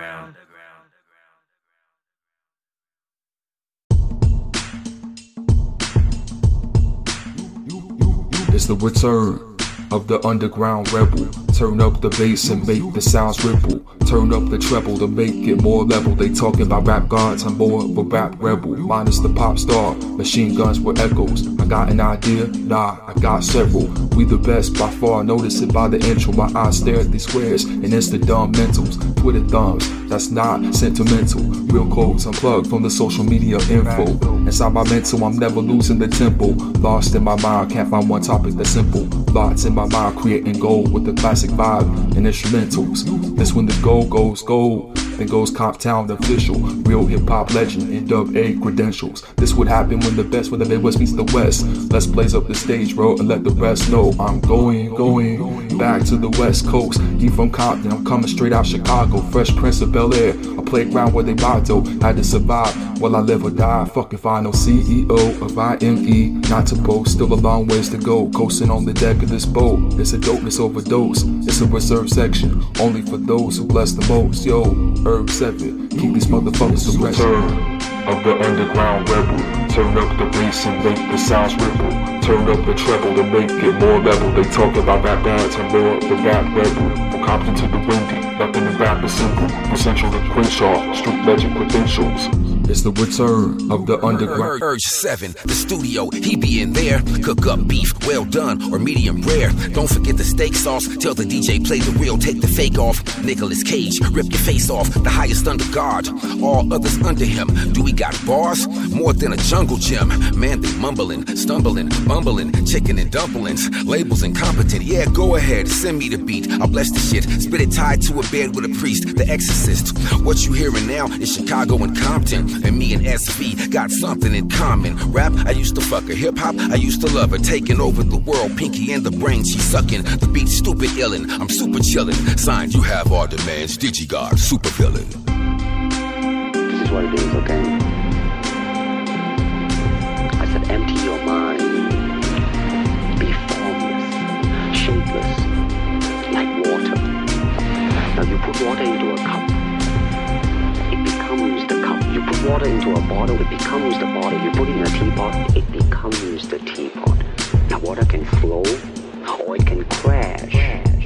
It's the return of the underground rebel. Turn up the bass and make the sounds ripple. Turn up the treble to make it more level. They talking about rap gods, I'm more of a rap rebel. Minus the pop star, machine guns with echoes. I got an idea, nah, I got several. We the best by far, notice it by the intro. My eyes stare at these squares and it's the dumb mentals. Twitter thumbs, that's not sentimental. Real codes unplugged from the social media info. Inside my mental, I'm never losing the tempo. Lost in my mind, can't find one topic that's simple. Thoughts in my mind, creating gold with the classic vibe and instrumentals. That's when the gold goes gold. Then goes Cop Town the official, real hip hop legend and dub A credentials. This would happen when the best, when the Midwest meets the West. Let's blaze up the stage, bro, and let the rest know I'm going, going back to the West Coast. He from Compton, I'm coming straight out Chicago. Fresh Prince of Bel Air, a playground where they motto had to survive while I live or die. Fucking final CEO of IME, not to boast, still a long ways to go. Coasting on the deck of this boat, it's a dopeness overdose. It's a reserved section, only for those who bless the most. Yo, Herb 7, keep these motherfuckers the return of the underground rebel. Turn up the bass and make the sounds ripple. Turn up the treble to make it more level. They talk about rap gods and more the rap rebel. From Compton to the Windy, nothing in rap is simple. From Central to Crenshaw, street legend credentials. It's the return of the underground. Urge 7, the studio, he be in there. Cook up beef, well done, or medium rare. Don't forget the steak sauce. Tell the DJ play the real, take the fake off. Nicolas Cage, rip your face off. The highest under guard, all others under him. Do we got bars? More than a jungle gym. Man, they mumbling, stumbling, bumbling, chicken and dumplings. Labels incompetent. Yeah, go ahead, send me the beat. I'll bless the shit. Spit it tied to a bed with a priest, the exorcist. What you hearing now is Chicago and Compton. And me and SV got something in common. Rap, I used to fuck her. Hip hop, I used to love her. Taking over the world, Pinky and the brain she's sucking. The beat stupid illin', I'm super chillin'. Signed, you have our demands. DigiGod, super villain. This is what it is, okay? I said empty your mind. Be formless, shapeless, like water. Now you put water into a cup. Water into a bottle, it becomes the bottle. You put it in a teapot, it becomes the teapot. Now water can flow or it can crash.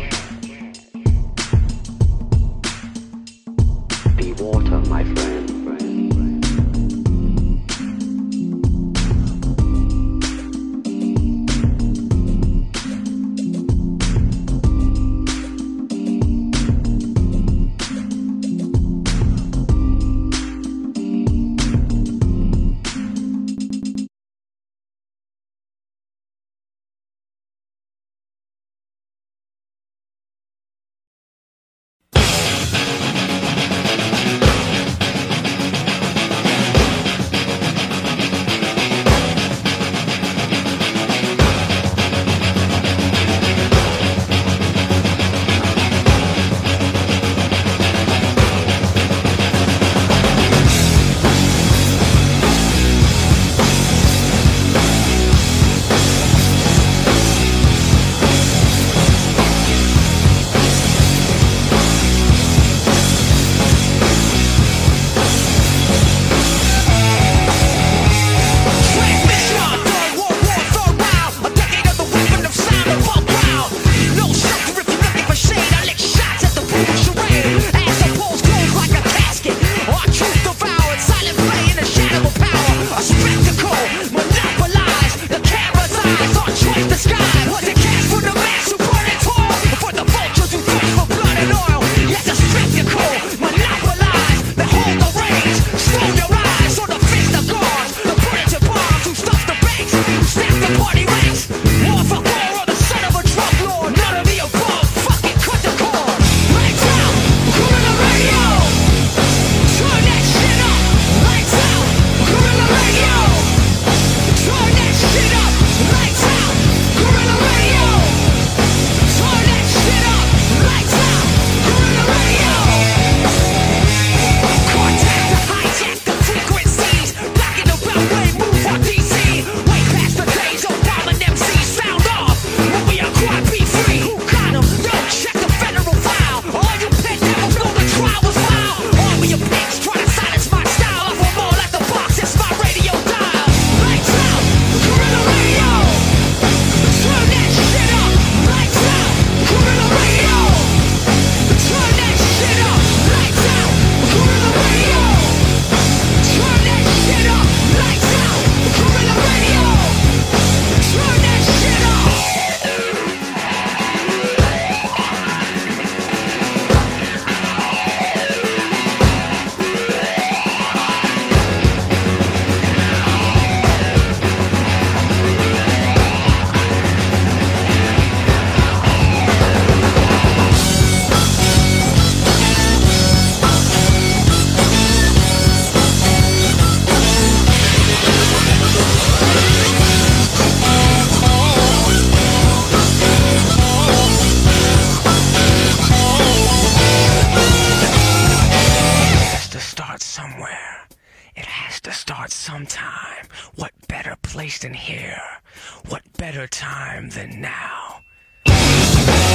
Better time than now. Oh,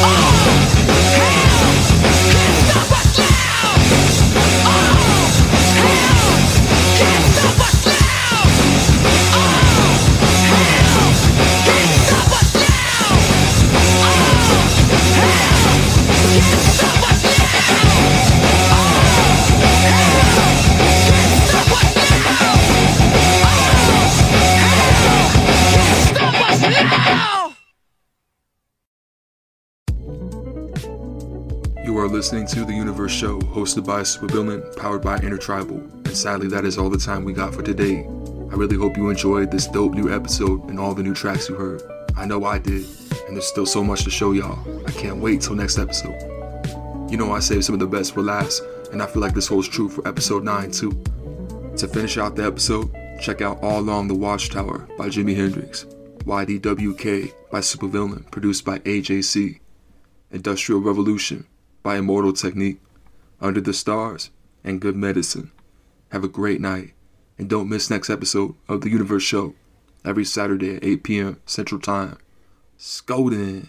oh, hell can't stop us now. Oh, You are listening to The Universe Show, hosted by Supervillain, powered by Intertribal. And sadly, that is all the time we got for today. I really hope you enjoyed this dope new episode and all the new tracks you heard. I know I did, and there's still so much to show y'all. I can't wait till next episode. You know I saved some of the best for last, and I feel like this holds true for episode 9 too. To finish out the episode, check out All Along the Watchtower by Jimi Hendrix, YDWK by Supervillain, produced by AJC, Industrial Revolution by Immortal Technique, Under the Stars, and Good Medicine. Have a great night, and don't miss next episode of The Universe Show every Saturday at 8 p.m. Central Time. Scoldin'.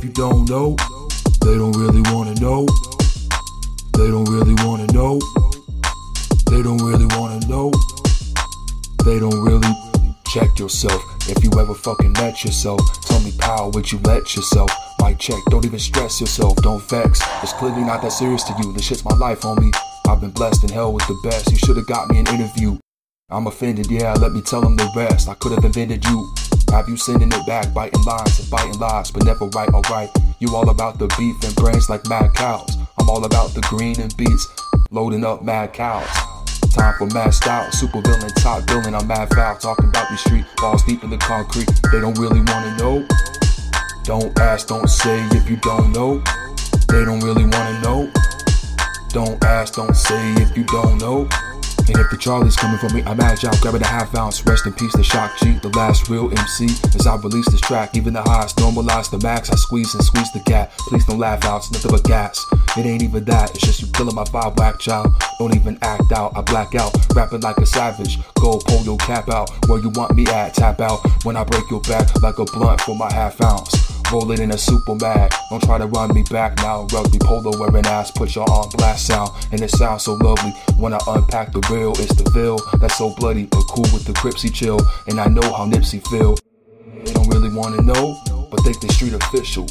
if you don't know. They don't really wanna know. They don't really wanna know. They don't really wanna know. They don't really check yourself. If you ever fucking met yourself, tell me, pal, would you let yourself? Mic check, don't even stress yourself, don't vex. It's clearly not that serious to you. This shit's my life, homie. I've been blessed in hell with the best. You should've got me an interview. I'm offended, yeah, let me tell them the rest. I could've invented you. Have you sending it back, biting lines and biting lies, but never right, alright. You all about the beef and brains like mad cows. I'm all about the green and beats, loading up mad cows. Time for mad style, super villain, top villain. I'm mad foul, talking about the street balls deep in the concrete. They don't really wanna know. Don't ask, don't say if you don't know. They don't really wanna know. Don't ask, don't say if you don't know. And if the Charlie's coming for me, I'm agile, grabbing a half ounce. Rest in peace to Shock G, the last real MC. As I release this track, even the highs normalize the max. I squeeze and squeeze the cat. Please don't laugh out, it's nothing but gas. It ain't even that, it's just you killing my vibe, whack child. Don't even act out, I black out, rapping like a savage. Go pull your cap out, where you want me at, tap out. When I break your back like a blunt for my half ounce. Roll it in a super mag. Don't try to run me back now. Rugby polo wearing ass, put your on blast sound. And it sounds so lovely when I unpack the real. It's the feel that's so bloody, but cool with the Cripsy chill. And I know how Nipsey feel. They don't really wanna know, but think they street official.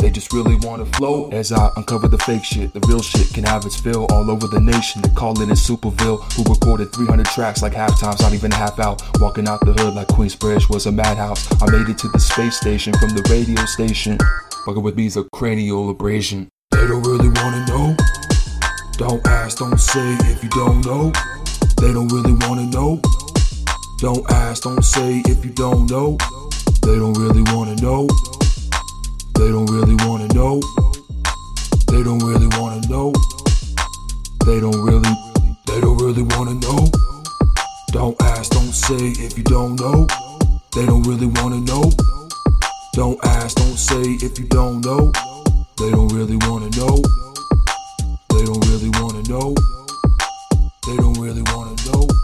They just really wanna flow as I uncover the fake shit. The real shit can have its fill all over the nation. They call it in Superville, who recorded 300 tracks like half times, not even half out. Walking out the hood like Queensbridge was a madhouse. I made it to the space station from the radio station. Fucking with me's a cranial abrasion. They don't really wanna know. Don't ask, don't say if you don't know. They don't really wanna know. Don't ask, don't say if you don't know. They don't really wanna know. They don't really wanna know. They don't really wanna know. They don't really, they don't really wanna know. Don't ask, don't say if you don't know. They don't really wanna know. Don't ask, don't say if you don't know. They don't really wanna know. They don't really wanna know. They don't really wanna know.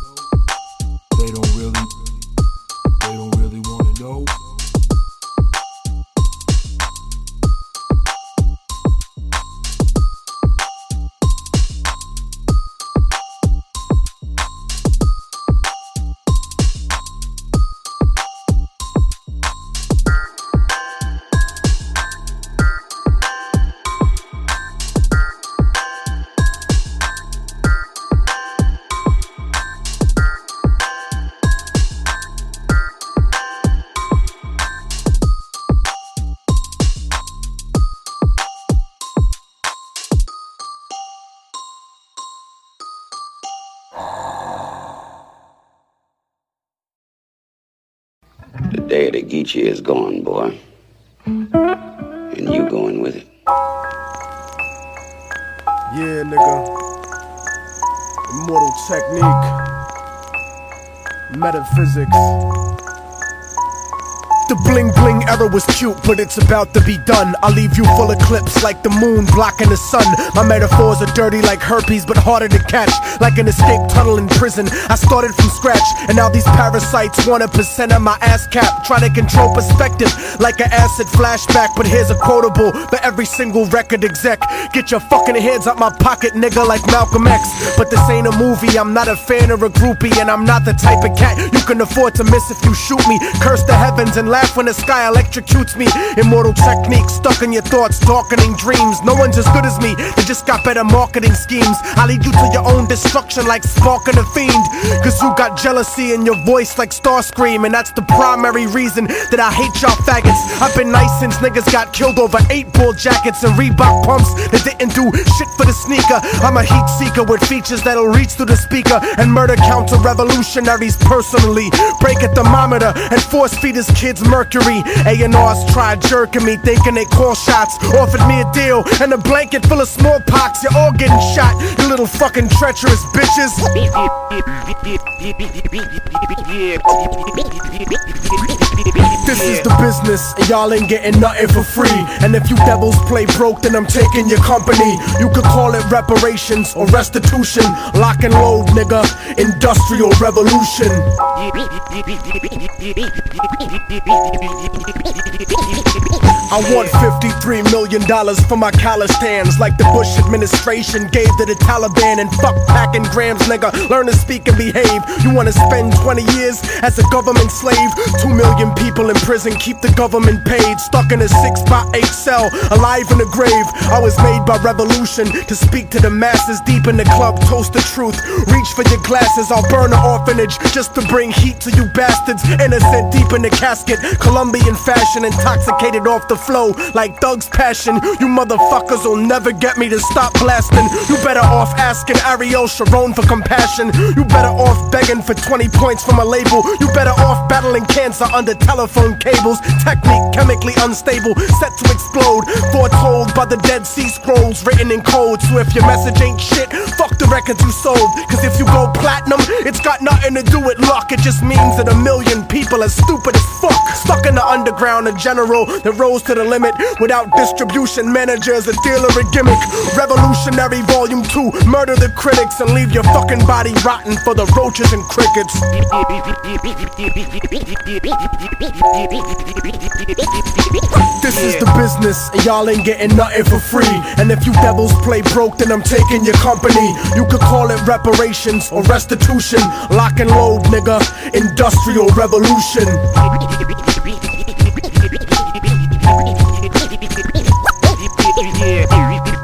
Day the Geechee is gone, boy. And you going with it. Yeah, nigga. Immortal technique. Metaphysics. The bling bling era was cute, but it's about to be done. I'll leave you full of clips like the moon blocking the sun. My metaphors are dirty like herpes, but harder to catch. Like an escape tunnel in prison. I started from scratch, and now these parasites want a percent of my ass cap. Try to control perspective like an acid flashback. But here's a quotable for every single record exec. Get your fucking hands out my pocket, nigga, like Malcolm X. But this ain't a movie, I'm not a fan or a groupie, and I'm not the type of cat you can afford to miss if you shoot me. Curse the heavens and laugh when the sky electrocutes me. Immortal technique stuck in your thoughts, darkening dreams. No one's as good as me, they just got better marketing schemes. I lead you to your own destruction like sparking a fiend. Cause you got jealousy in your voice like Starscream, and that's the primary reason that I hate y'all faggots. I've been nice since niggas got killed over eight ball jackets and Reebok pumps that didn't do shit for the sneaker. I'm a heat seeker with features that'll reach through the speaker and murder counter revolutionaries personally. Break a thermometer and force feed his kids Mercury. A&R's tried jerking me, thinking they call shots. Offered me a deal and a blanket full of smallpox. You're all getting shot, you little fucking treacherous bitches. This is the business, and y'all ain't getting nothing for free. And if you devils play broke, then I'm taking your company. You could call it reparations or restitution. Lock and load, nigga. Industrial revolution. I want $53 million for my college stands, like the Bush administration gave to the Taliban. And fuck packing grams, nigga. Learn to speak and behave. You wanna spend 20 years as a government slave? Two million people in prison keep the government paid. Stuck in a six by eight cell, alive in the grave. I was made by revolution to speak to the masses deep in the club. Toast the truth. Reach for your glasses. I'll burn an orphanage just to bring heat to you bastards. Innocent deep in the casket. Colombian fashion, intoxicated off the flow like Thug's passion. You motherfuckers will never get me to stop blasting. You better off asking Ariel Sharon for compassion. You better off begging for 20 points from a label. You better off battling cancer under telephone cables. Technique chemically unstable, set to explode. Foretold by the Dead Sea Scrolls, written in code. So if your message ain't shit, fuck the records you sold. Cause if you go platinum, it's got nothing to do with luck. It just means that a million people are stupid as fuck. Stuck in the underground, a general that rose to the limit without distribution managers, a dealer, a gimmick. Revolutionary Volume 2, murder the critics and leave your fucking body rotten for the roaches and crickets. This is the business, and y'all ain't getting nothing for free. And if you devils play broke, then I'm taking your company. You could call it reparations or restitution. Lock and load, nigga. Industrial revolution.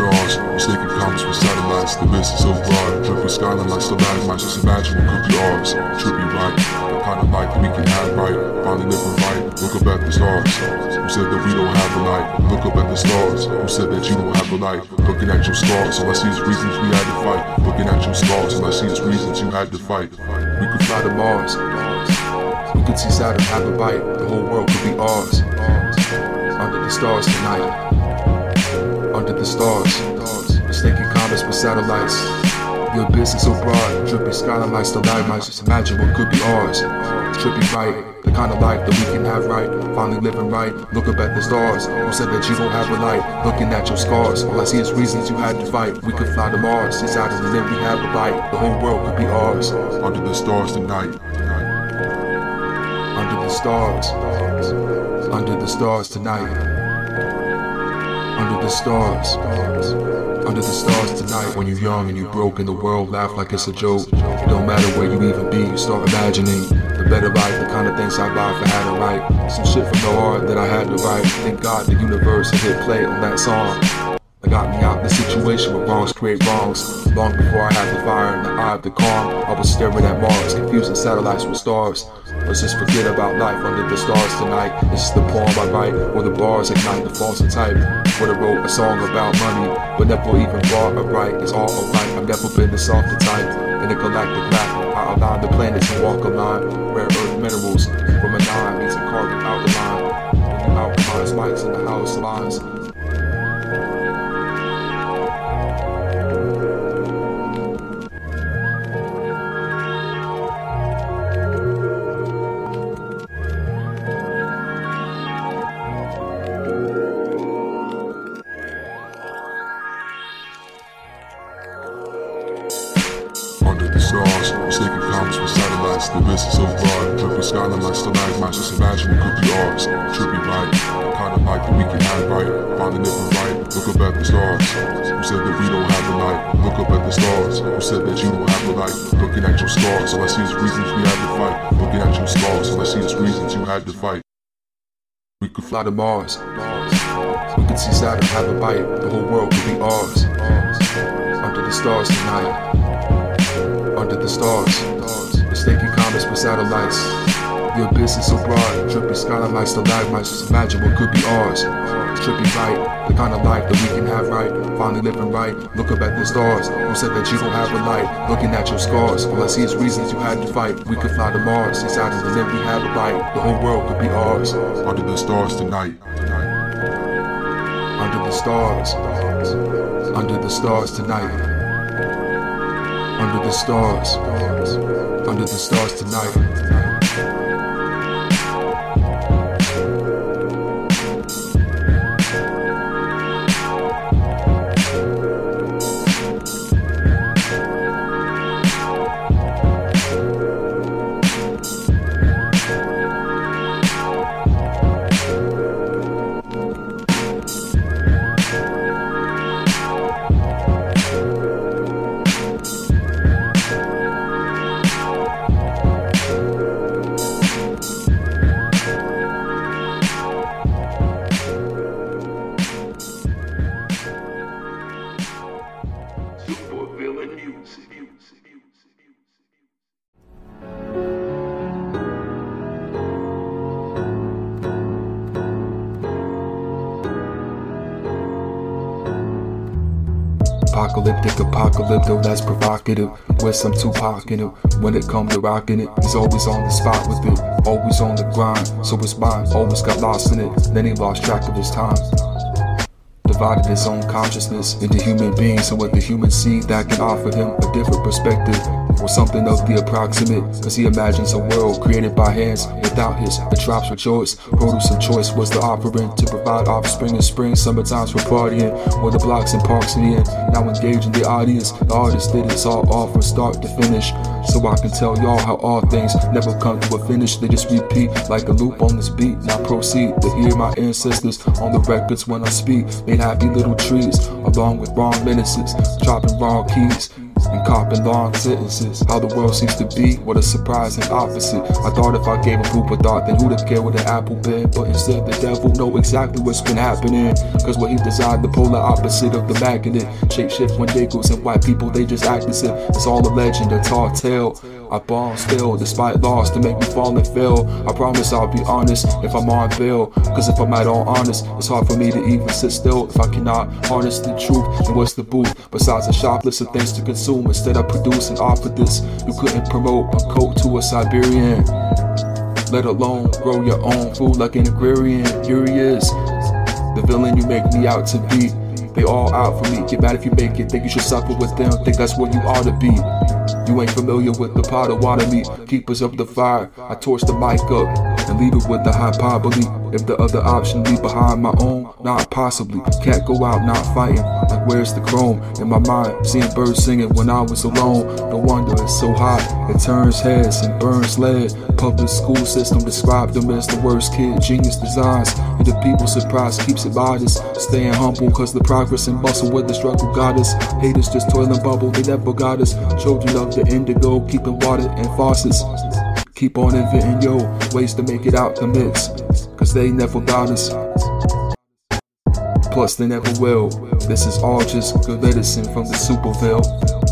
stars, mistaken comets for satellites, the mist is so broad, dripping skyline like stalagmites, just imagine what could be ours. Trippy right, the kind of that we can have right, finally living right, look up at the stars. Who said that we don't have a light? Look up at the stars. Who said that you don't have a light? Looking at your scars, all I see is reasons we had to fight. Looking at your scars, all I see is reasons you had to fight. We could fly to Mars. We could see Saturn have a bite. The whole world could be ours. Under the stars tonight. Under the stars. Mistaken comets for satellites. Your business so broad. Drippy skyline like stalagmites. Just imagine what could be ours. Trippy right. The kind of life that we can have right. Finally living right. Look up at the stars. Who said that you don't have a light? Looking at your scars. All I see is reasons you had to fight. We could fly to Mars. See Saturn and then we have a bite. The whole world could be ours. Under the stars tonight. Under the stars. Under the stars tonight. Under the stars. Under the stars tonight. When you're young and you're broke and the world laugh like it's a joke. Don't matter where you even be, you start imagining the better life, the kind of things I buy if I had to write. Some shit from the heart that I had to write. Thank God the universe hit play on that song. Got me out the situation where wrongs create wrongs. Long before I had the fire in the eye of the calm, I was staring at Mars, confusing satellites with stars. Let's just forget about life under the stars tonight. This is the poem I write, where the bars ignite the false and type. Would have wrote a song about money, but never even bought a right. It's all alright. I've never been the softer type. In a galactic map, I outline the planets and walk a line. Rare earth minerals from a nine means a carbon out the line. When you alchemize mics in the house lines. The mist is so broad, dripping skyline like stalagmites, just imagine what could be ours. Trippy right, the kind of life that we can have right, finally living right, look up at the stars. Who said that we don't have a light? Look up at the stars. Who said that you don't have a light? Looking at your scars, all I see is reasons we had to fight. Looking at your scars, all I see is reasons you had to fight. We could fly to Mars. We could see Saturn have a bite. The whole world could be ours. Under the stars tonight. Under the stars. Comets for satellites. The abyss is so broad, trippy skylights, stalagmites, just imagine what could be ours. Trippy right, the kind of life that we can have right, finally living right. Look up at the stars, who said that you don't have a light? Looking at your scars, all I see is reasons you had to fight. We could fly to Mars, inside of the then we have a bite. The whole world could be ours. Under the stars tonight. Under the stars. Under the stars tonight. Under the stars. Under the stars tonight. Apocalypto, that's provocative. With some Tupac in it. When it comes to rocking it, he's always on the spot with it. Always on the grind, so his mind always got lost in it. Then he lost track of his time. Divided his own consciousness into human beings and what the human seed that can offer him a different perspective or something of the approximate. Cause he imagines a world created by hands without his. The drops were choice, produce of choice was the offering to provide offspring in spring, summertimes for partying. Where the blocks and parks in the end, now engaging the audience. The artist did it all off from start to finish. So I can tell y'all how all things never come to a finish. They just repeat like a loop on this beat. Now proceed to hear my ancestors on the records when I speak. Happy little trees along with wrong menaces, dropping wrong keys and copping long sentences. How the world seems to be, what a surprising opposite. I thought if I gave a group a thought, then who'd have cared what an apple been? But instead, the devil know exactly what's been happening. Cause what he designed, the polar opposite of the magnet. Shape shift when they goes and white people, they just act as if it's all a legend, a tall tale. I bomb still, despite loss to make me fall and fail. I promise I'll be honest if I'm on bail. Cause if I'm at all honest, it's hard for me to even sit still if I cannot harness the truth. And what's the boot? Besides a shop list of things to consume, instead I produce and offer this. You couldn't promote a coat to a Siberian. Let alone grow your own food like an agrarian. Here he is, the villain you make me out to be. They all out for me. Get mad if you make it. Think you should suffer with them. Think that's what you ought to be. You ain't familiar with the pot of water. Keepers of the fire. I torch the mic up leave it with the hyperbole. If the other option leave behind my own, not possibly. Can't go out not fighting. Like where's the chrome? In my mind, seeing birds singing when I was alone. No wonder it's so hot. It turns heads and burns lead. Public school system described them as the worst kid. Genius designs. And the people surprised keeps it modest. Staying humble cause the progress and bustle with the struggle got us. Haters just toiling bubble, they never got us. Children of the indigo, keeping water and faucets. Keep on inventing yo ways to make it out the mix. Cause they never got us. Plus, they never will. This is all just good medicine from the super Superville.